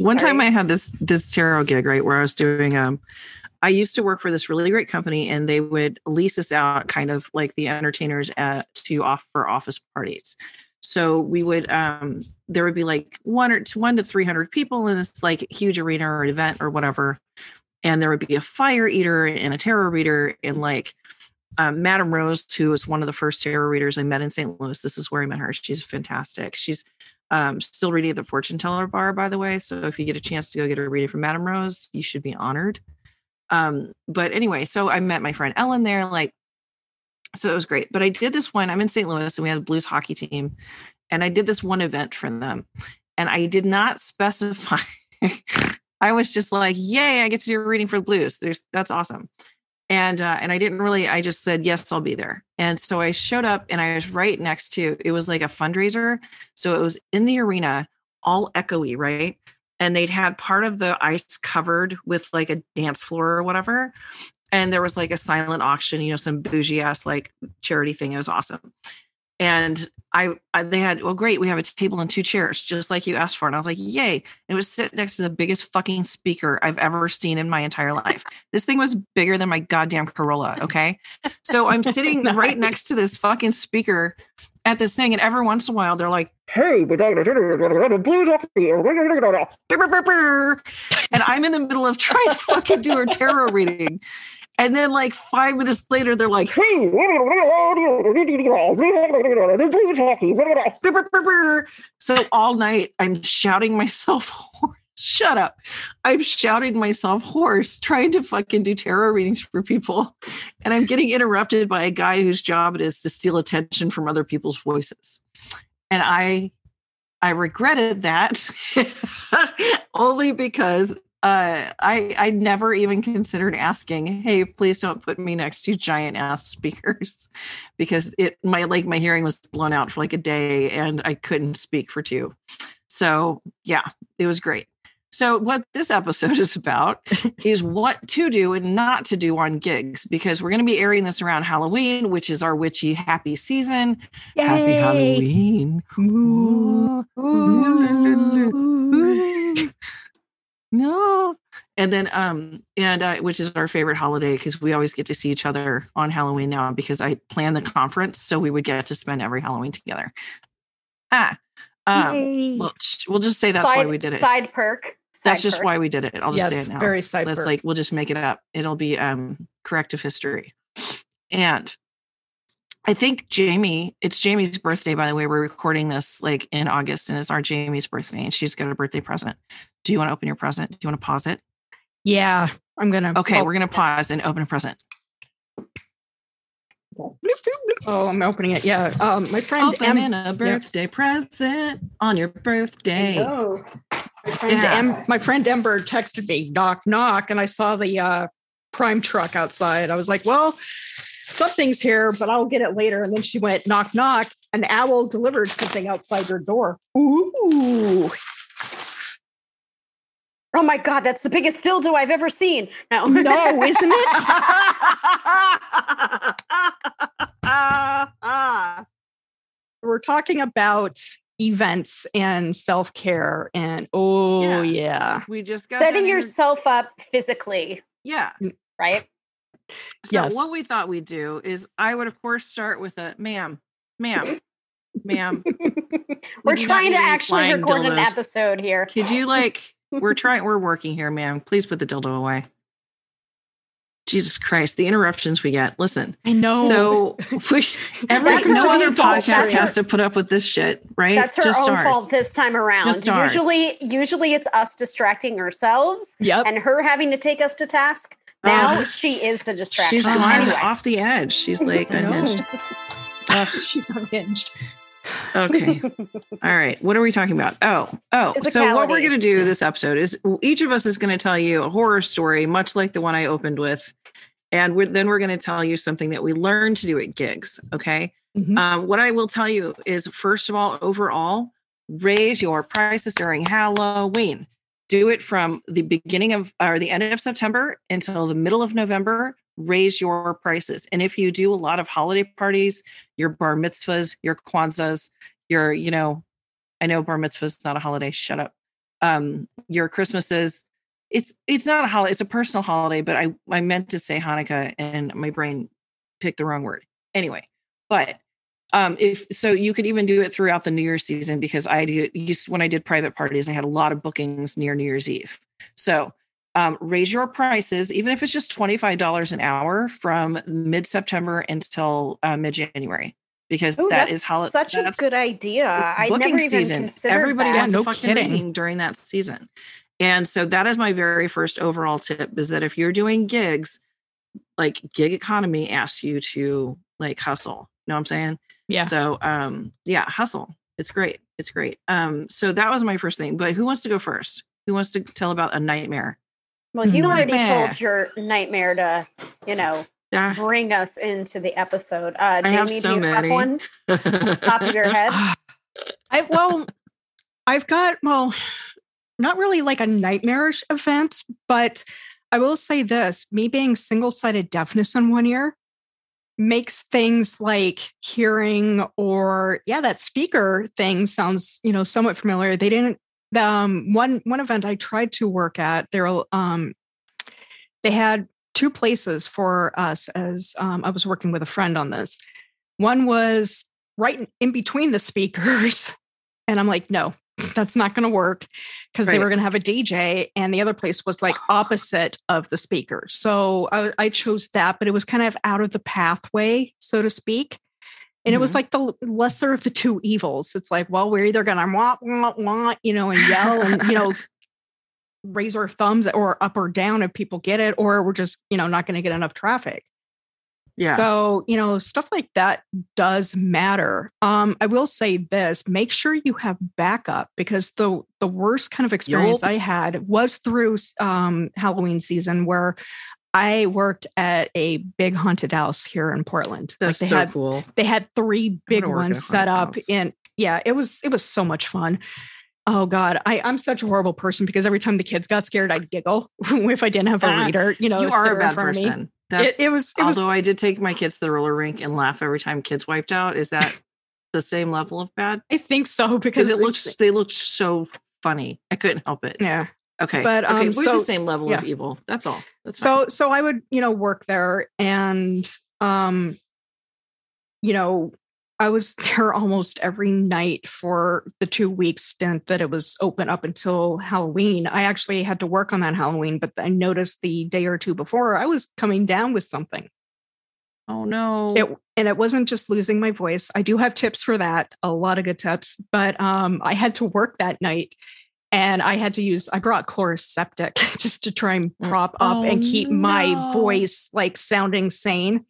one time I had this this tarot gig, right, where I was doing um I used to work for this really great company and they would lease us out kind of like the entertainers at to offer office parties. So we would um there would be like one or two, one to 300 people in this like huge arena or event or whatever. And there would be a fire eater and a tarot reader and like um, Madame Rose, who was one of the first tarot readers I met in St. Louis. This is where I met her. She's fantastic. She's um, still reading at the fortune teller bar, by the way. So if you get a chance to go get a reading from Madame Rose, you should be honored. Um, but anyway, so I met my friend Ellen there, like, so it was great. But I did this one, I'm in St. Louis and we had a blues hockey team, and I did this one event for them. And I did not specify. I was just like, yay, I get to do a reading for the blues. There's that's awesome. And uh, and I didn't really, I just said, yes, I'll be there. And so I showed up and I was right next to it was like a fundraiser. So it was in the arena, all echoey, right? and they'd had part of the ice covered with like a dance floor or whatever. And there was like a silent auction, you know, some bougie ass like charity thing. It was awesome. And I, I, they had, well, great. We have a table and two chairs, just like you asked for. And I was like, yay. And it was sit next to the biggest fucking speaker I've ever seen in my entire life. This thing was bigger than my goddamn Corolla. Okay. So I'm sitting nice. right next to this fucking speaker at this thing. And every once in a while, they're like, hey, and I'm in the middle of trying to fucking do a tarot reading. And then, like five minutes later, they're like, "Hey, so all night I'm shouting myself. Shut up! I'm shouting myself hoarse, trying to fucking do tarot readings for people, and I'm getting interrupted by a guy whose job it is to steal attention from other people's voices. And I I regretted that only because uh, I I never even considered asking, "Hey, please don't put me next to giant ass speakers," because it my like my hearing was blown out for like a day and I couldn't speak for two. So yeah, it was great. So what this episode is about is what to do and not to do on gigs because we're going to be airing this around Halloween, which is our witchy happy season. Yay. Happy Halloween. Ooh. Ooh. No and then um and uh, which is our favorite holiday because we always get to see each other on halloween now because i planned the conference so we would get to spend every halloween together ah um, we'll, we'll just say that's side, why we did it side perk side that's just perk. why we did it i'll just yes, say it now very side let's perk. like we'll just make it up it'll be um corrective history and I think Jamie, it's Jamie's birthday, by the way. We're recording this like in August and it's our Jamie's birthday and she's got a birthday present. Do you want to open your present? Do you want to pause it? Yeah, I'm gonna. Okay, oh, we're gonna pause and open a present. Oh, I'm opening it. Yeah, um, my friend. Em- a birthday present on your birthday. Hello. My friend, Yeah. em- my friend Ember texted me, knock, knock, and I saw the uh, prime truck outside. I was like, well, something's here, but I'll get it later. And then she went, knock, knock. An owl delivered something outside her door. Ooh. Oh my god, that's the biggest dildo I've ever seen. No, No, isn't it? We're talking about events and self care. And oh, Yeah. yeah. we just got setting yourself up physically, Yeah. Mm. right? So Yes. what we thought we'd do is I would of course start with a ma'am, ma'am, ma'am. We're We trying to actually record an episode here. Could you like we're trying we're working here, ma'am. Please put the dildo away. Jesus Christ, the interruptions we get. Listen. I know. So we, every no other podcast has to put up with this shit, right? That's her Just own ours. fault this time around. Just ours. Usually, usually it's us distracting ourselves yep. and her having to take us to task. Now Oh. she is the distraction. She's gone anyway. off the edge. She's like I know. unhinged. Ugh, she's unhinged. Okay. All right. What are we talking about? Oh, oh. So what we're going to do this episode is each of us is going to tell you a horror story, much like the one I opened with, and we're, then we're going to tell you something that we learned to do at gigs. Okay. Mhm. Um, what I will tell you is, first of all, overall, raise your prices during Halloween. Do it from the beginning of or the end of September until the middle of November. Raise your prices. And if you do a lot of holiday parties, your bar mitzvahs, your Kwanzas, your, you know, I know bar mitzvahs not a holiday. Shut up. Um, your Christmases. It's it's not a holiday. It's a personal holiday, but I I meant to say Hanukkah, and my brain picked the wrong word. Anyway, but um if so you could even do it throughout the new year's season because i do used when i did private parties i had a lot of bookings near new year's eve so um, raise your prices even if it's just $25 an hour from mid-september until uh, mid-january because Ooh, that that's is how such a good idea. I booking never even season. considered Everybody that. wants no fucking kidding. during that season. And so that is my very first overall tip is that if you're doing gigs, like gig economy asks you to like hustle. You know what I'm saying? Yeah. So um yeah, hustle. It's great. It's great. Um so that was my first thing. But who wants to go first? Who wants to tell about a nightmare? Well, you already Nightmare. told your nightmare to, you know, Ah, bring us into the episode. Uh, I have Jamie, so do you many. have one top of your head? I well, I've got well, not really like a nightmarish event, but I will say this: me being single-sided deafness in one ear makes things like hearing or yeah, that speaker thing sounds you know somewhat familiar. They didn't. Um, one one event I tried to work at, there um, they had two places for us as um, I was working with a friend on this. One was right in- between the speakers. And I'm like, no, that's not going to work because they were going to have a DJ. And the other place was like opposite of the speakers. So I, I chose that, but it was kind of out of the pathway, so to speak. And it was Mhm. like the lesser of the two evils. It's like, well, we're either going to wah, wah, wah, you know, and yell and, you know, raise our thumbs or up or down if people get it, or we're just, you know, not going to get enough traffic. yeah. So, you know, stuff like that does matter. Um, I will say this, make sure you have backup because the the worst kind of experience Yup. I had was through um Halloween season where I worked at a big haunted house here in Portland. That's they so had cool. they had three big work at a ones set up house. and yeah, it was it was so much fun. Oh God, I, I'm such a horrible person because every time the kids got scared, I'd giggle if I didn't have a Ah, reader. You know, you are a bad person. That's, It, it was it was although I did take my kids to the roller rink and laugh every time kids wiped out. Is that the same level of bad? I think so Because because it looks they look so funny. I couldn't help it. yeah. Okay. But, okay, um, we're so- the same level of evil. That's all. That's fine. So so I would you know work there and um you know I was there almost every night for the two week stint that it was open up until Halloween. I actually had to work on that Halloween, but I noticed the day or two before I was coming down with something. oh no. It and it wasn't just losing my voice. I do have tips for that, a lot of good tips, but um I had to work that night and I had to use I brought Chloraseptic just to try and mm. prop up Oh, and keep my voice like sounding sane.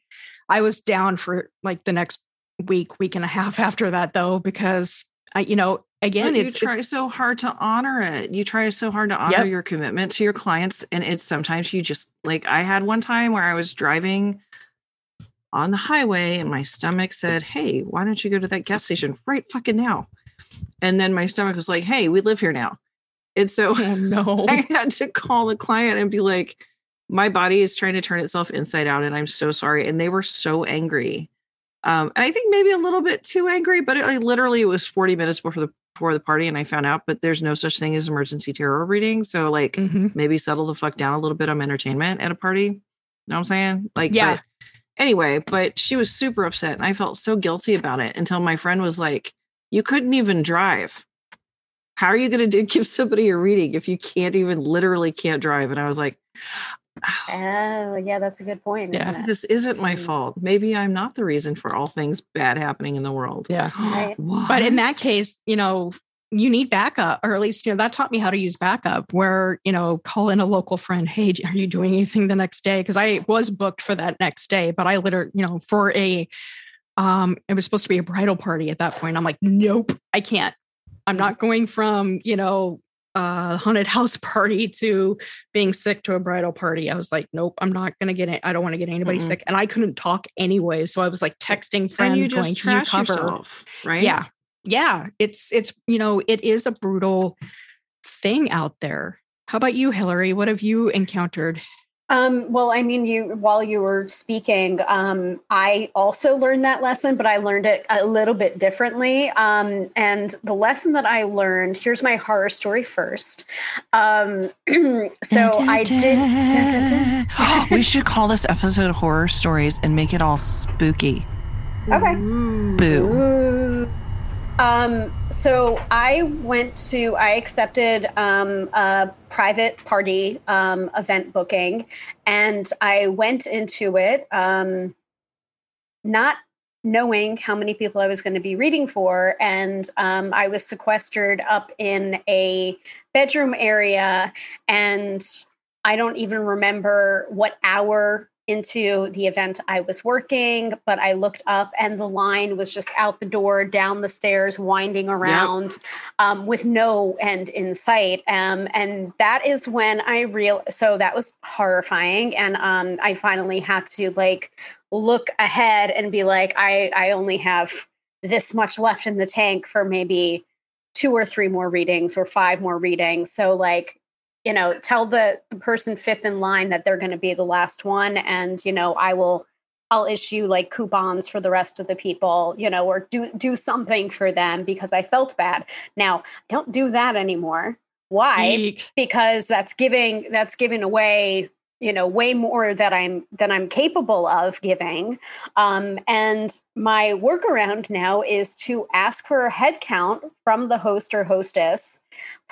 I was down for like the next week, week and a half after that though because I you know again But you try it's so hard to honor it. You try so hard to honor Yep. your commitment to your clients. And it's sometimes you just like I had one time where I was driving on the highway and my stomach said, Hey, why don't you go to that gas station right fucking now? And then my stomach was like, Hey, we live here now. And so oh no. I had to call the client and be like, my body is trying to turn itself inside out, and I'm so sorry. And they were so angry. Um, and I think maybe a little bit too angry, but it like, literally it was 40 minutes before the before the party, and I found out, but there's no such thing as emergency tarot reading. So like Mhm. maybe settle the fuck down a little bit on entertainment at a party. You know what I'm saying? Like Yeah. but anyway, but she was super upset and I felt so guilty about it until my friend was like, You couldn't even drive. How are you gonna do give somebody a reading if you can't even literally can't drive? And I was like, Oh, yeah, that's a good point. Yeah. Isn't it? this isn't my Mm. fault. Maybe I'm not the reason for all things bad happening in the world. Yeah. Right. But in that case, you know, you need backup, or at least, you know, that taught me how to use backup where, you know, call in a local friend. Hey, are you doing anything the next day? Because I was booked for that next day, but I literally, you know, for a Um, it was supposed to be a bridal party at that point. I'm like, nope, I can't. I'm not going from, you know, a haunted house party to being sick to a bridal party. I was like, nope, I'm not gonna get it. I don't want to get anybody Mm-mm. sick. And I couldn't talk anyway. So I was like texting friends and you going, Can you trash cover? yourself, right? Yeah. Yeah. It's it's you know, it is a brutal thing out there. How about you, Hillary? What have you encountered? Um, well, I mean, you while you were speaking, um, I also learned that lesson, but I learned it a little bit differently. Um, and the lesson that I learned, here's my horror story first. Um, so I did. we should call this episode horror stories and make it all spooky. Okay. Boo. Ooh. Um, so I went to, I accepted um, a private party um, event booking, and I went into it um, not knowing how many people I was going to be reading for. And um, I was sequestered up in a bedroom area, and I don't even remember what hour into the event I was working, but I looked up and the line was just out the door, down the stairs, winding around um, with no end in sight. Um, and that is when I real so that was horrifying. And um, I finally had to like look ahead and be like, I, I only have this much left in the tank for maybe two or three more readings or five more readings. So like you know tell the, the person fifth in line that they're going to be the last one and you know i will i'll issue like coupons for the rest of the people you know or do do something for them because i felt bad. Now don't do that anymore. Why? Eek. because that's giving that's giving away you know way more that i'm than i'm capable of giving. Um, and my workaround now is to ask for a head count from the host or hostess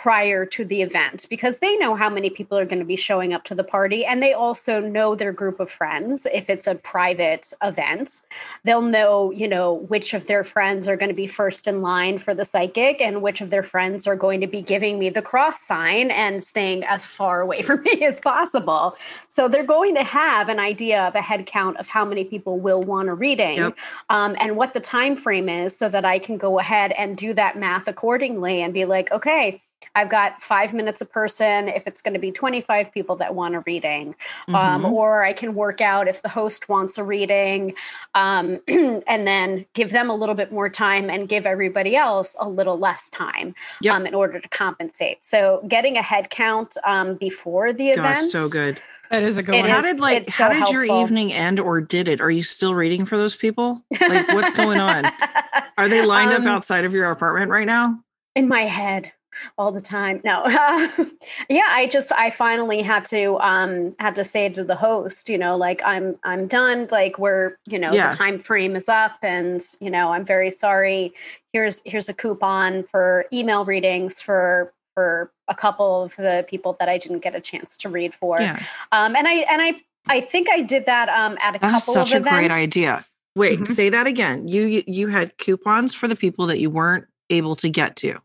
prior to the event because they know how many people are going to be showing up to the party and they also know their group of friends if it's a private event they'll know you know which of their friends are going to be first in line for the psychic and which of their friends are going to be giving me the cross sign and staying as far away from me as possible so they're going to have an idea of a head count of how many people will want a reading Yep. um, and what the time frame is so that i can go ahead and do that math accordingly and be like okay I've got five minutes a person if it's going to be 25 people that want a reading. Um, Mhm. or I can work out if the host wants a reading um, and then give them a little bit more time and give everybody else a little less time Yep. um, in order to compensate. So getting a head count um, before the Gosh, event. so good. That is a good It one. How is- did like how so did your evening end or did it? Are you still reading for those people? Like what's going on? Are they lined up Um, outside of your apartment right now? in my head all the time no yeah i just i finally had to um had to say to the host you know like i'm i'm done like we're you know Yeah. the time frame is up and you know i'm very sorry here's here's a coupon for email readings for for a couple of the people that i didn't get a chance to read for Yeah. um and i and i i think i did that um at a That's couple such of a great idea. Wait, Mhm. say that again. You- you had coupons for the people that you weren't able to get to.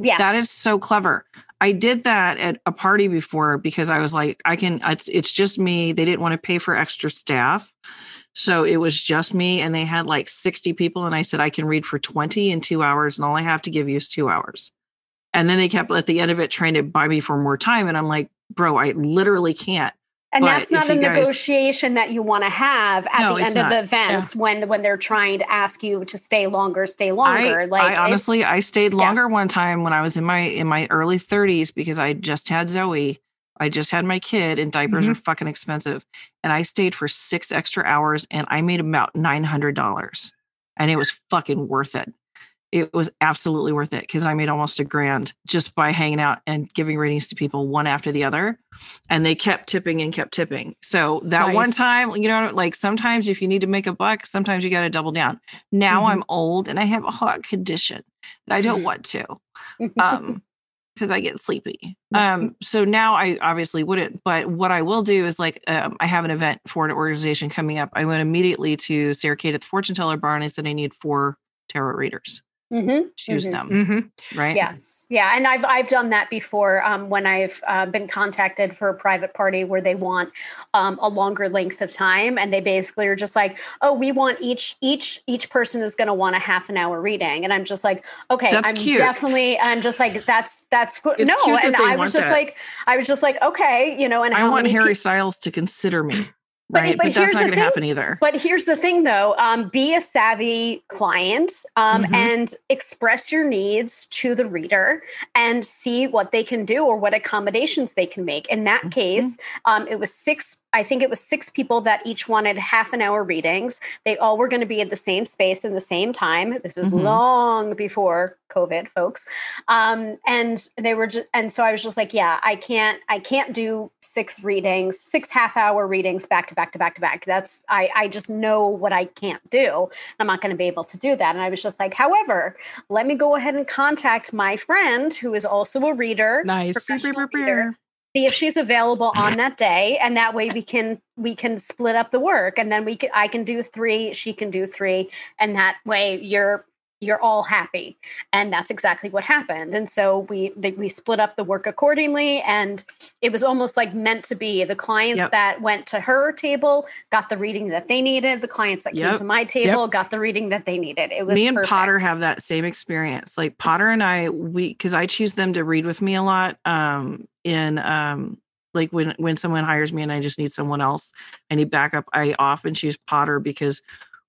Yes That is so clever. I did that at a party before because I was like, I can. It's it's just me. They didn't want to pay for extra staff, so it was just me, and they had like sixty people, and I said I can read for twenty in two hours, and all I have to give you is two hours. And then they kept at the end of it trying to buy me for more time, and I'm like, bro, I literally can't. And But that's not a negotiation that you want to have at No, the end of the event when when they're trying to ask you to stay longer, stay longer. I, like I honestly, I stayed yeah. longer one time when I was in my in my early 30s because I just had Zoe. I just had my kid, and diapers Mm-hmm. are fucking expensive. And I stayed for six extra hours, and I made about nine hundred dollars, and it was fucking worth it. It was absolutely worth it because I made almost a grand just by hanging out and giving readings to people one after the other, and they kept tipping and kept tipping. So that one time, you know, like sometimes if you need to make a buck, sometimes you got to double down. Now Mhm. I'm old and I have a heart condition and I don't want to um because I get sleepy. Um so now I obviously wouldn't, but what I will do is like um, I have an event for an organization coming up. I went immediately to Sarah Kate at the Fortune Teller Bar and I said I need four tarot readers. Mm-hmm. choose Mhm. them, Mhm. right? Yes, yeah, and I've I've done that before um, when I've uh, been contacted for a private party where they want um, a longer length of time, and they basically are just like, "Oh, we want each each each person is going to want a half an hour reading," and I'm just like, "Okay, That's I'm cute. definitely." I'm just like, "That's that's good." It's no, cute that and they I was just that. like, I was just like, "Okay, you know," and I how want many Harry pe- Styles to consider me, But- right? but But, that's not going to happen either. But here's the thing, though: um, be a savvy client um, Mhm. and express your needs to the reader, and see what they can do or what accommodations they can make. In that Mhm. case, um, it was six. I think it was six people that each wanted half an hour readings. They all were going to be in the same space in the same time. This is Mhm. long before COVID, folks. Um, and they were just, and so I was just like, yeah, I can't, I can't do six readings, six half hour readings back to back to back to back. That's, I, I just know what I can't do. I'm not going to be able to do that. And I was just like, however, let me go ahead and contact my friend who is also a reader, Nice. reader, see if she's available on that day and that way we can we can split up the work and then we can i can do three she can do three and that way you're you're all happy and that's exactly what happened and so we they, we split up the work accordingly and it was almost like meant to be the clients Yep. that went to her table got the reading that they needed the clients that came to my table got the reading that they needed it was me and Potter have that same experience. Like Potter and I, we because I choose them to read with me a lot. Um, in um, like when when someone hires me and I just need someone else, I need backup. I often choose Potter because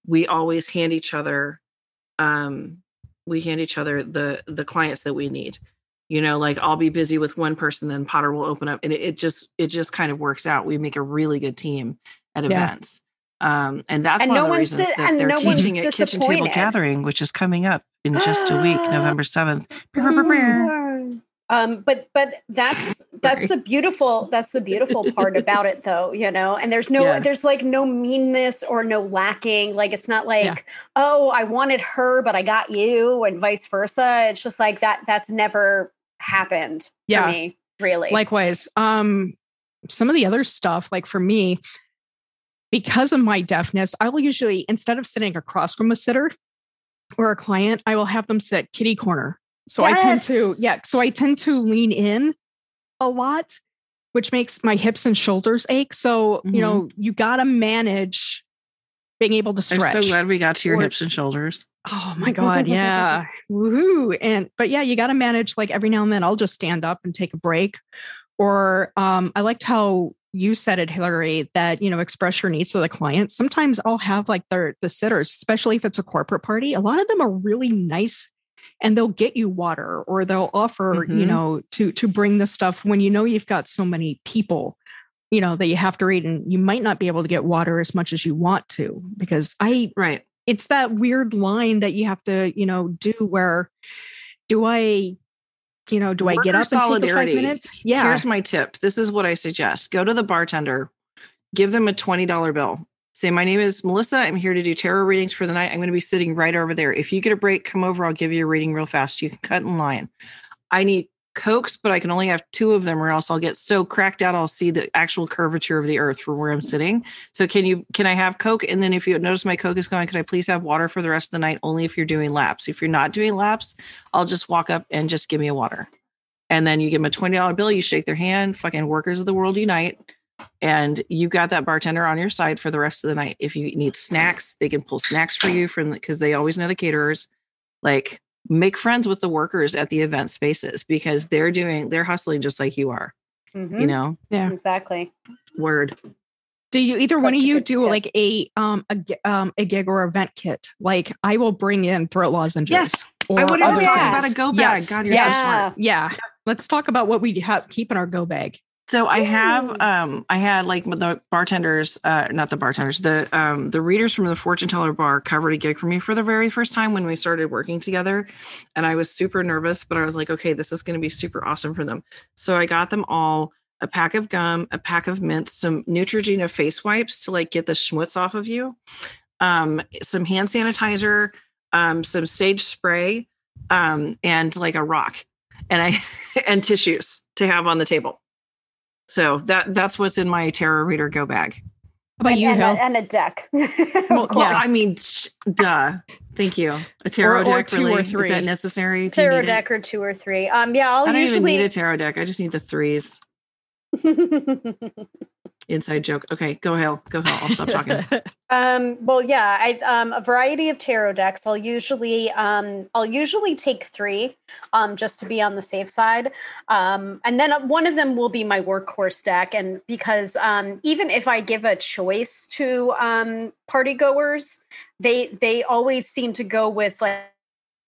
we always hand each other, um, we hand each other the the clients that we need. You know, like I'll be busy with one person, then Potter will open up, and it, it just it just kind of works out. We make a really good team at Yeah. events. Um, and that's And one no of the reasons that they're no teaching at Kitchen Table. Gathering, which is coming up in just a week, November 7th. Um but but that's that's the beautiful that's the beautiful part about it though you know and there's no Yeah. there's like no meanness or no lacking like it's not like Yeah. oh i wanted her but i got you and vice versa it's just like that that's never happened Yeah. for me really Likewise. Um, some of the other stuff, like for me, because of my deafness, I will usually, instead of sitting across from a sitter or a client, I will have them sit kitty corner. So I tend to, yeah. So I tend to lean in a lot, which makes my hips and shoulders ache. So, Mhm. you know, you got to manage being able to stretch. I'm so glad we got to your Or- hips and shoulders. Oh my God. Yeah. Woohoo. And, but yeah, you got to manage like every now and then I'll just stand up and take a break. Or um, I liked how you said it, Hillary, that, you know, express your needs to the client. Sometimes I'll have like their, the sitters, especially if it's a corporate party. A lot of them are really nice and they'll get you water or they'll offer, you Mhm. know, to, to bring the stuff when you know you've got so many people you know that you have to read and you might not be able to get water as much as you want to because i Right. it's that weird line that you have to, you know, do where do I, you know, do I get Worker up and take the five minutes? Yeah. Here's my tip. This is what I suggest. Go to the bartender, give them a $20 bill. Say, my name is Melissa. I'm here to do tarot readings for the night. I'm going to be sitting right over there. If you get a break, come over. I'll give you a reading real fast. You can cut in line. I need Cokes, but I can only have two of them or else I'll get so cracked out I'll see the actual curvature of the earth from where I'm sitting. So can you can I have Coke? And then if you notice my Coke is gone, could I please have water for the rest of the night? Only if you're doing laps. If you're not doing laps, I'll just walk up and just give me a water. And then you give them a $20 bill, you shake their hand, fucking workers of the world unite. And you've got that bartender on your side for the rest of the night. If you need snacks, they can pull snacks for you from because they always know the caterers. Like make friends with the workers at the event spaces because they're doing they're hustling just like you are, Mhm. you know. Yeah. exactly Word. Do you either one of you do tip. like a um a um a gig or event kit? Like I will bring in throat lozenges. Yes. or I would have other talked about a go bag. Yes. God, you're yes. so smart. Yeah. Let's talk about what we have keep in our go bag. So I have um I had like the bartenders, uh not the bartenders, the um the readers from the fortune teller bar covered a gig for me for the very first time when we started working together. And I was super nervous, but I was like, okay, this is gonna be super awesome for them. So I got them all a pack of gum, a pack of mints, some Neutrogena face wipes to like get the schmutz off of you, um, some hand sanitizer, um, some sage spray, um, and like a rock. And I and tissues to have on the table. So that that's what's in my tarot reader go bag. about and, you, and, Hill? a, and a deck. Of Well, Well, course. I mean, sh- duh. Thank you. A tarot Or- or deck, two or really? three. Is that necessary? Do tarot need it? deck or two or three. Um, yeah, I'll I don't usually even need a tarot deck. I just need the threes. Inside joke. Okay, go Hale. Go Hale. I'll stop talking. Um, well, yeah, I um a variety of tarot decks. I'll usually um I'll usually take three, um, just to be on the safe side. Um, and then uh, one of them will be my workhorse deck, and because um even if I give a choice to um party goers, they they always seem to go with like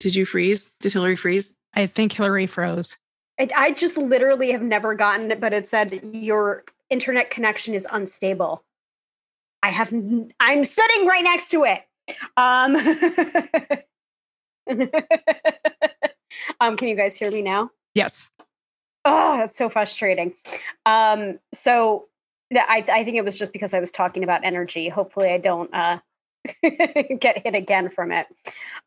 Did you freeze? Did Hillary freeze? I think Hillary froze. I, I just literally have never gotten it, but it said your internet connection is unstable. I have, I'm sitting right next to it. Um, um, can you guys hear me now? Yes. Oh, that's so frustrating. Um, so I, I think it was just because I was talking about energy. Hopefully, I don't uh, get hit again from it.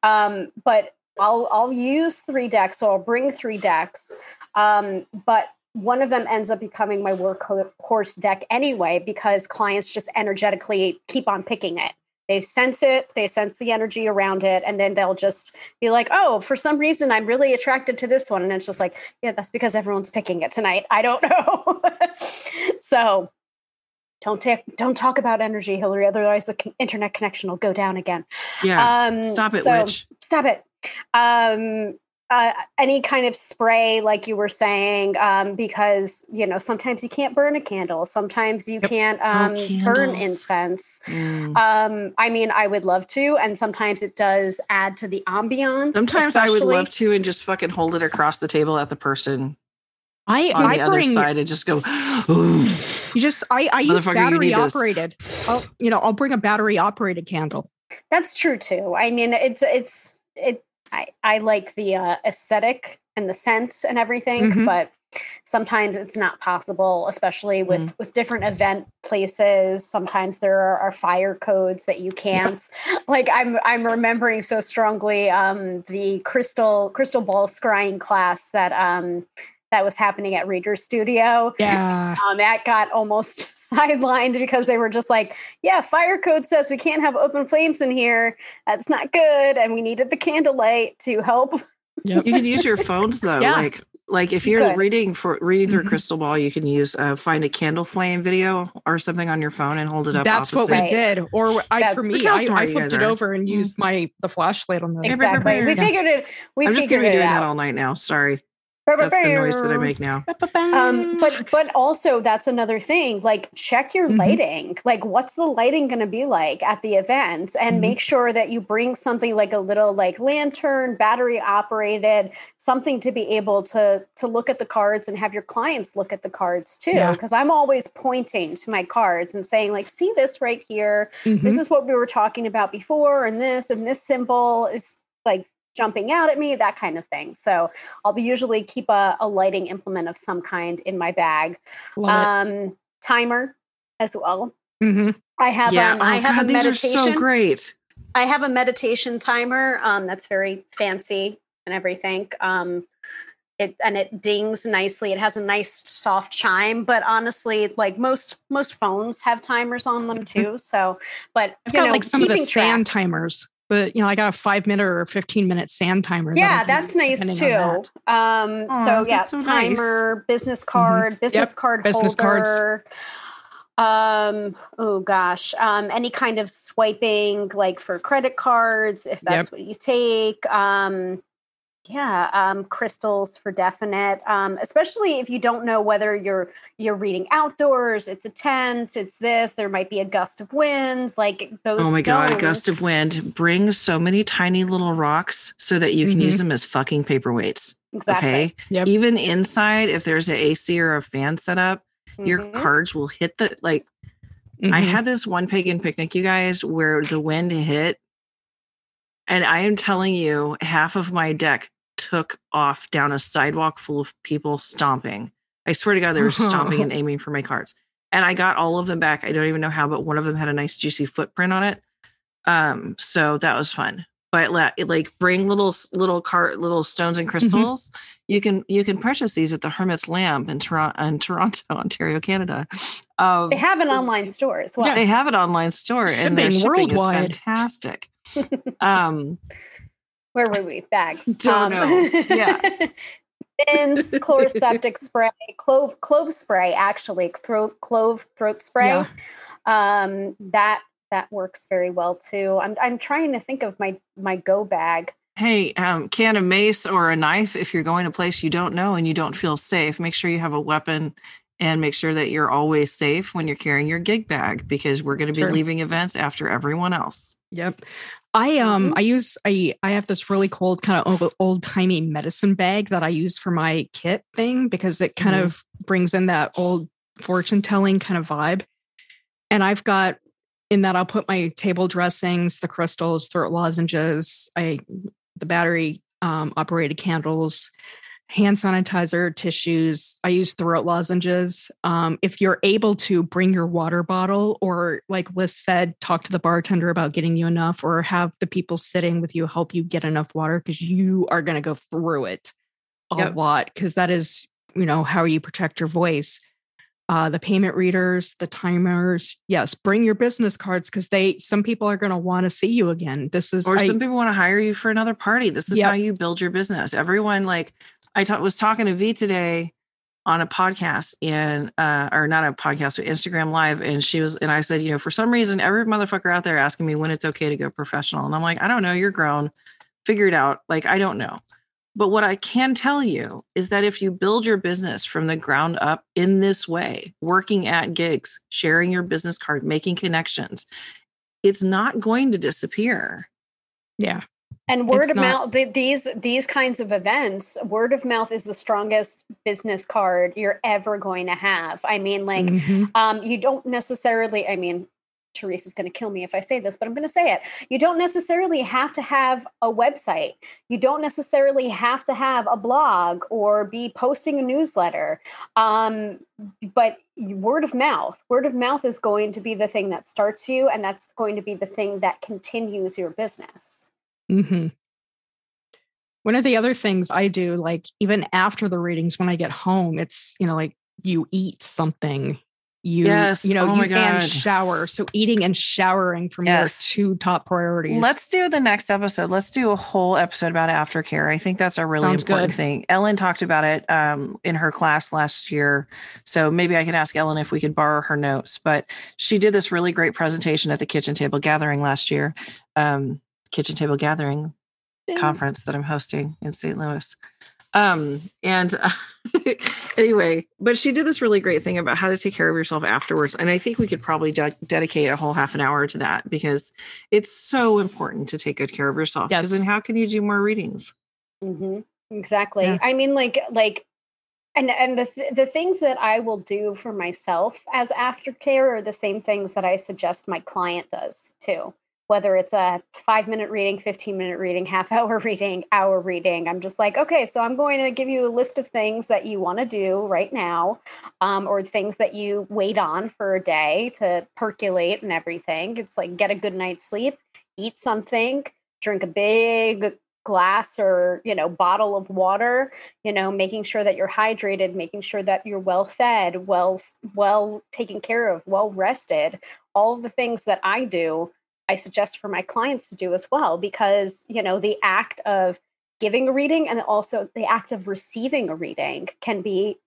Um, but I'll I'll use three decks, so I'll bring three decks. Um, but one of them ends up becoming my workhorse deck anyway because clients just energetically keep on picking it. They sense it, they sense the energy around it, and then they'll just be like, "Oh, for some reason, I'm really attracted to this one," and it's just like, "Yeah, that's because everyone's picking it tonight." I don't know. so don't take don't talk about energy, Hillary. Otherwise, the internet connection will go down again. Yeah. Um, Stop it, so- witch. Stop it. Um, uh, any kind of spray, like you were saying, um, because you know sometimes you can't burn a candle, sometimes you Yep. can't um, burn incense. Mm. Um, I mean, I would love to, and sometimes it does add to the ambiance. Sometimes I would love to and just fucking hold it across the table at the person I on I the other side and just go, ooh. you just I I use battery need this. operated. I'll you know I'll bring a battery operated candle. That's true too. I mean, it's it's it. I I like the uh, aesthetic and the scent and everything, Mhm. but sometimes it's not possible, especially with with different event places. Sometimes there are, are fire codes that you can't. Like I'm I'm remembering so strongly um, the crystal crystal ball scrying class that um that was happening at Reader Studio. Yeah. Um, that got almost sidelined because they were just like, yeah, fire code says we can't have open flames in here. That's not good. And we needed the candlelight to help. Yep. You can use your phones though. Yeah. Like like if You you're could. reading for reading through Mhm. crystal ball, you can use uh, find a candle flame video or something on your phone and hold it up. That's what we did. Or I That- for me, I, I flipped guys it over and used my the flashlight on the Exactly. We Yeah. figured it. We I'm just gonna be it doing that all night now. Sorry. That's the noise that I make now. Um, but but also that's another thing. Like check your Mhm. lighting. Like what's the lighting going to be like at the event, and Mhm. make sure that you bring something like a little like lantern, battery operated, something to be able to to look at the cards and have your clients look at the cards too. Yeah. Because I'm always pointing to my cards and saying like, see this right here. Mhm. This is what we were talking about before, and this and this symbol is like jumping out at me, that kind of thing. So I'll be usually keep a, a lighting implement of some kind in my bag. Um, timer as well. Mhm. I have yeah. um, I oh, have God, a these meditation. are so great. I have a meditation timer um, that's very fancy and everything. Um, it and it dings nicely. It has a nice soft chime, but honestly, like most most phones have timers on them too. So, but I've you got know, like some of the sand timers, but you know, I got a five minute or fifteen minute sand timer. Yeah, can that's nice too. that. Um, Aw, so yeah, that's so nice. timer, business card, business card business cards. Um, oh gosh, um, any kind of swiping, like for credit cards, if that's what you take. Um, yeah, um, crystals for definite. Um, especially if you don't know whether you're you're reading outdoors, it's a tent, it's this. There might be a gust of wind, like those. Oh my god, a gust of wind. Bring so many tiny little rocks so that you can Mhm. use them as fucking paperweights. Exactly. Okay. Yep. Even inside, if there's an AC or a fan set up, your Mhm. cards will hit the like I Mhm. had this one pagan picnic, you guys, where the wind hit. And I am telling you, half of my deck took off down a sidewalk full of people stomping. I swear to God, they were stomping and aiming for my cards. And I got all of them back. I don't even know how, but one of them had a nice juicy footprint on it. Um, so that was fun. but like bring little little cart little stones and crystals. You can you can purchase these at the Hermit's Lamp in Toronto, in Toronto, Ontario, Canada. Um, They have an online store as well. they have an online store and their Shipping shipping worldwide. is fantastic. Um, Where were we? Bags. Don't know. Yeah. Bins, Chloraseptic spray, clove clove spray, actually throat clove throat spray. Yeah. Um, that that works very well too. I'm I'm trying to think of my my go bag. hey, um, can a mace or a knife if you're going to a place you don't know and you don't feel safe. Make sure you have a weapon and make sure that you're always safe when you're carrying your gig bag because we're going to be Sure. leaving events after everyone else. Yep. I um Mhm. I use I I have this really cool kind of old, old timey medicine bag that I use for my kit thing because it kind Mhm. of brings in that old fortune telling kind of vibe. And I've got in that I'll put my table dressings, the crystals, throat lozenges, I the battery um, operated candles, hand sanitizer, tissues. I use throat lozenges. Um, if you're able to bring your water bottle, or like Liz said, talk to the bartender about getting you enough, or have the people sitting with you help you get enough water because you are going to go through it a Yep. lot because that is, you know, how you protect your voice. Uh, the payment readers, the timers. Yes, bring your business cards because they some people are going to want to see you again. This is Or I- some people want to hire you for another party. This is Yep. how you build your business. Everyone, like I ta- was talking to V today on a podcast and uh or not a podcast but Instagram live and she was and I said, you know, for some reason every motherfucker out there asking me when it's okay to go professional and I'm like, I don't know, you're grown. Figure it out. Like I don't know. But what I can tell you is that if you build your business from the ground up in this way, working at gigs, sharing your business card, making connections, it's not going to disappear. yeah. And word It's of not- mouth, these these kinds of events, word of mouth is the strongest business card you're ever going to have. I mean, like, Mhm. um, you don't necessarily. I mean, Teresa's going to kill me if I say this, but I'm going to say it. You don't necessarily have to have a website. You don't necessarily have to have a blog or be posting a newsletter. Um, but word of mouth, word of mouth is going to be the thing that starts you, and that's going to be the thing that continues your business. Hmm One of the other things I do, like even after the readings, when I get home, it's you know like you eat something, you Yes. you know Oh you shower. So eating and showering for me Yes. are two top priorities. Let's do the next episode. Let's do a whole episode about aftercare. I think that's a really Sounds important good. thing. Ellen talked about it um, in her class last year. So maybe I can ask Ellen if we could borrow her notes. But she did this really great presentation at the kitchen table gathering last year. Um, kitchen table gathering conference that I'm hosting in St. Louis. Um, and uh, anyway, but she did this really great thing about how to take care of yourself afterwards. And I think we could probably de- dedicate a whole half an hour to that because it's so important to take good care of yourself. Because Yes. then how can you do more readings? hmm Exactly. Yeah. I mean, like, like, and and the th- the things that I will do for myself as aftercare are the same things that I suggest my client does too. Whether it's a five minute reading, fifteen minute reading, half hour reading, hour reading, I'm just like, okay, so I'm going to give you a list of things that you want to do right now, um, or things that you wait on for a day to percolate and everything. It's like get a good night's sleep, eat something, drink a big glass or you know bottle of water you know making sure that you're hydrated making sure that you're well fed well well taken care of well rested all the things that i do i suggest for my clients to do as well because you know the act of giving a reading and also the act of receiving a reading can be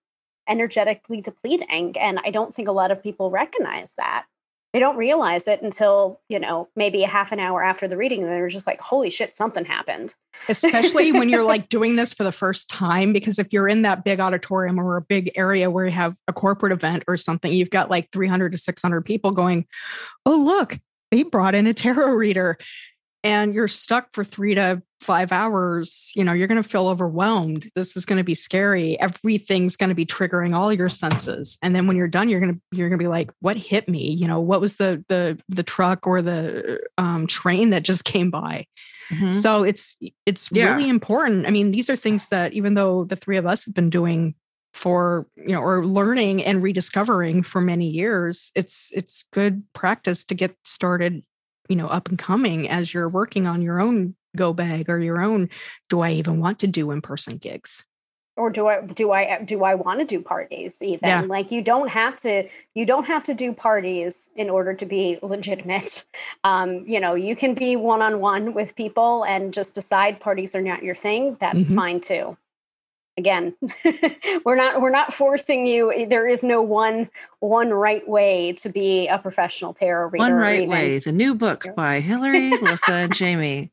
energetically depleting and i don't think a lot of people recognize that. They don't realize it until you know maybe a half an hour after the reading and they're just like holy shit something happened. Especially when you're like doing this for the first time because if you're in that big auditorium or a big area where you have a corporate event or something you've got like 300 to 600 people going oh look they brought in a tarot reader and you're stuck for 3 to 5 hours you know you're going to feel overwhelmed this is going to be scary everything's going to be triggering all your senses and then when you're done you're going to you're going to be like what hit me you know what was the the the truck or the um, train that just came by Mhm. so it's it's Yeah. really important. I mean, these are things that even though the three of us have been doing for you know or learning and rediscovering for many years, it's it's good practice to get started, you know, up and coming as you're working on your own go bag or your own do I even want to do in person gigs? or do i do i do i want to do parties even Yeah. like you don't have to you don't have to do parties in order to be legitimate um you know you can be one-on-one with people and just decide parties are not your thing that's Mhm. fine too again we're not we're not forcing you there is no one one right way to be a professional tarot reader One or Right Way, the new book by Hillary, Melissa, and Jamie.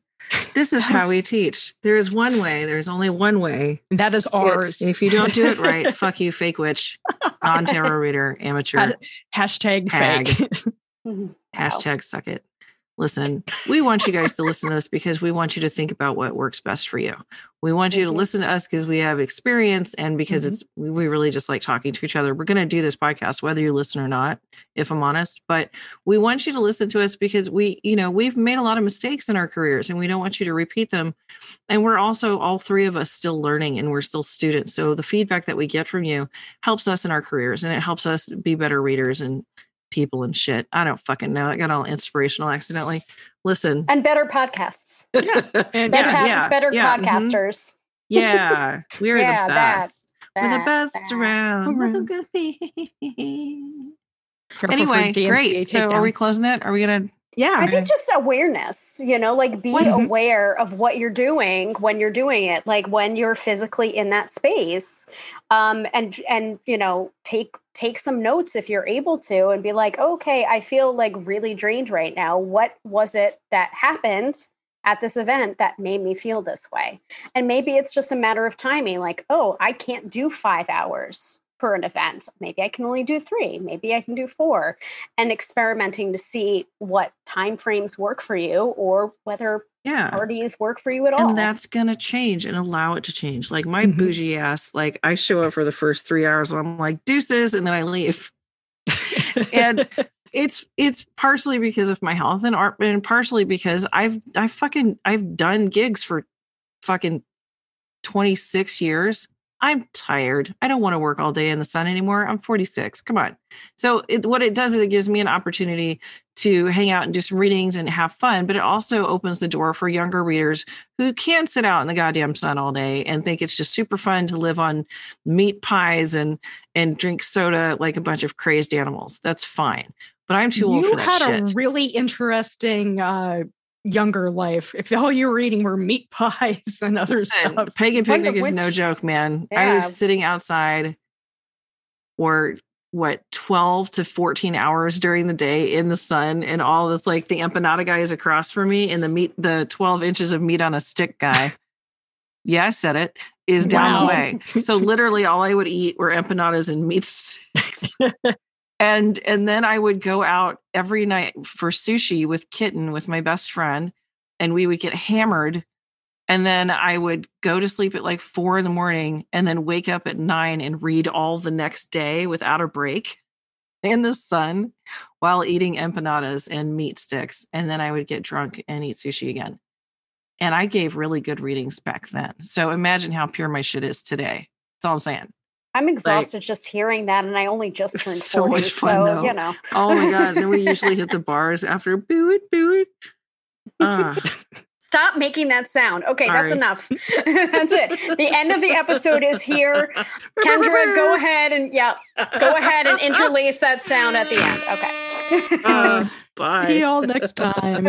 This is how we teach. There is one way. There's only one way. That is ours. If you don't do it right, fuck you, fake witch, non tarot reader, amateur. Hashtag Hag. fake. Mhm. Wow. Hashtag suck it. Listen, we want you guys to listen to this because we want you to think about what works best for you. We want you to Mhm. listen to us because we have experience and because it's we we really just like talking to each other. We're going to do this podcast whether you listen or not, if I'm honest. But we want you to listen to us because we, you know, we've made a lot of mistakes in our careers and we don't want you to repeat them. And we're also all three of us still learning and we're still students. So the feedback that we get from you helps us in our careers and it helps us be better readers and people and shit. I don't fucking know. I got all inspirational accidentally. Listen. and better podcasts And better, Yeah, yeah, better yeah, mhm. podcasters Yeah, we're Yeah, the that, best. We're the best that. around. Around. anyway, great. So are we closing it? Are we gonna Yeah. I think just awareness, you know, like be Mhm. aware of what you're doing when you're doing it, like when you're physically in that space. Um, and and you know, take take some notes if you're able to and be like, okay, I feel like really drained right now. What was it that happened at this event that made me feel this way? And maybe it's just a matter of timing, like, oh, I can't do five hours for an event. Maybe I can only do three, maybe I can do four and experimenting to see what time frames work for you or whether yeah. parties work for you at all. And that's gonna change and allow it to change. Like my Mhm. bougie ass, like I show up for the first three hours and I'm like deuces and then I leave. and it's it's partially because of my health and art, and partially because I've I fucking I've done gigs for fucking 26 years. I'm tired. I don't want to work all day in the sun anymore. I'm 46. Come on. So it, what it does is it gives me an opportunity to hang out and do some readings and have fun, but it also opens the door for younger readers who can sit out in the goddamn sun all day and think it's just super fun to live on meat pies and and drink soda like a bunch of crazed animals. That's fine. But I'm too old you for that had shit. a really interesting uh, younger life. If all you were eating were meat pies and other Listen, stuff. Pagan picnic is no joke, man. I was sitting outside for what 12 to 14 hours during the day in the sun and all this like the empanada guy is across from me and the meat the 12 inches of meat on a stick guy yeah i said it is down the way so literally all i would eat were empanadas and meat sticks and and then i would go out every night for sushi with kitten with my best friend and we would get hammered and then I would go to sleep at like four in the morning and then wake up at nine and read all the next day without a break in the sun while eating empanadas and meat sticks. And then I would get drunk and eat sushi again. And I gave really good readings back then. So imagine how pure my shit is today. That's all I'm saying. I'm exhausted just hearing that, and I only just turned So 40, much fun, so though. you know. Oh my God. then we usually hit the bars after boo it, boo it. Uh, Stop making that sound. Okay, that's enough. that's it. The end of the episode is here. Kendra, go ahead and yeah, go ahead and interlace that sound at the end. Okay. Uh, bye. See y'all next time.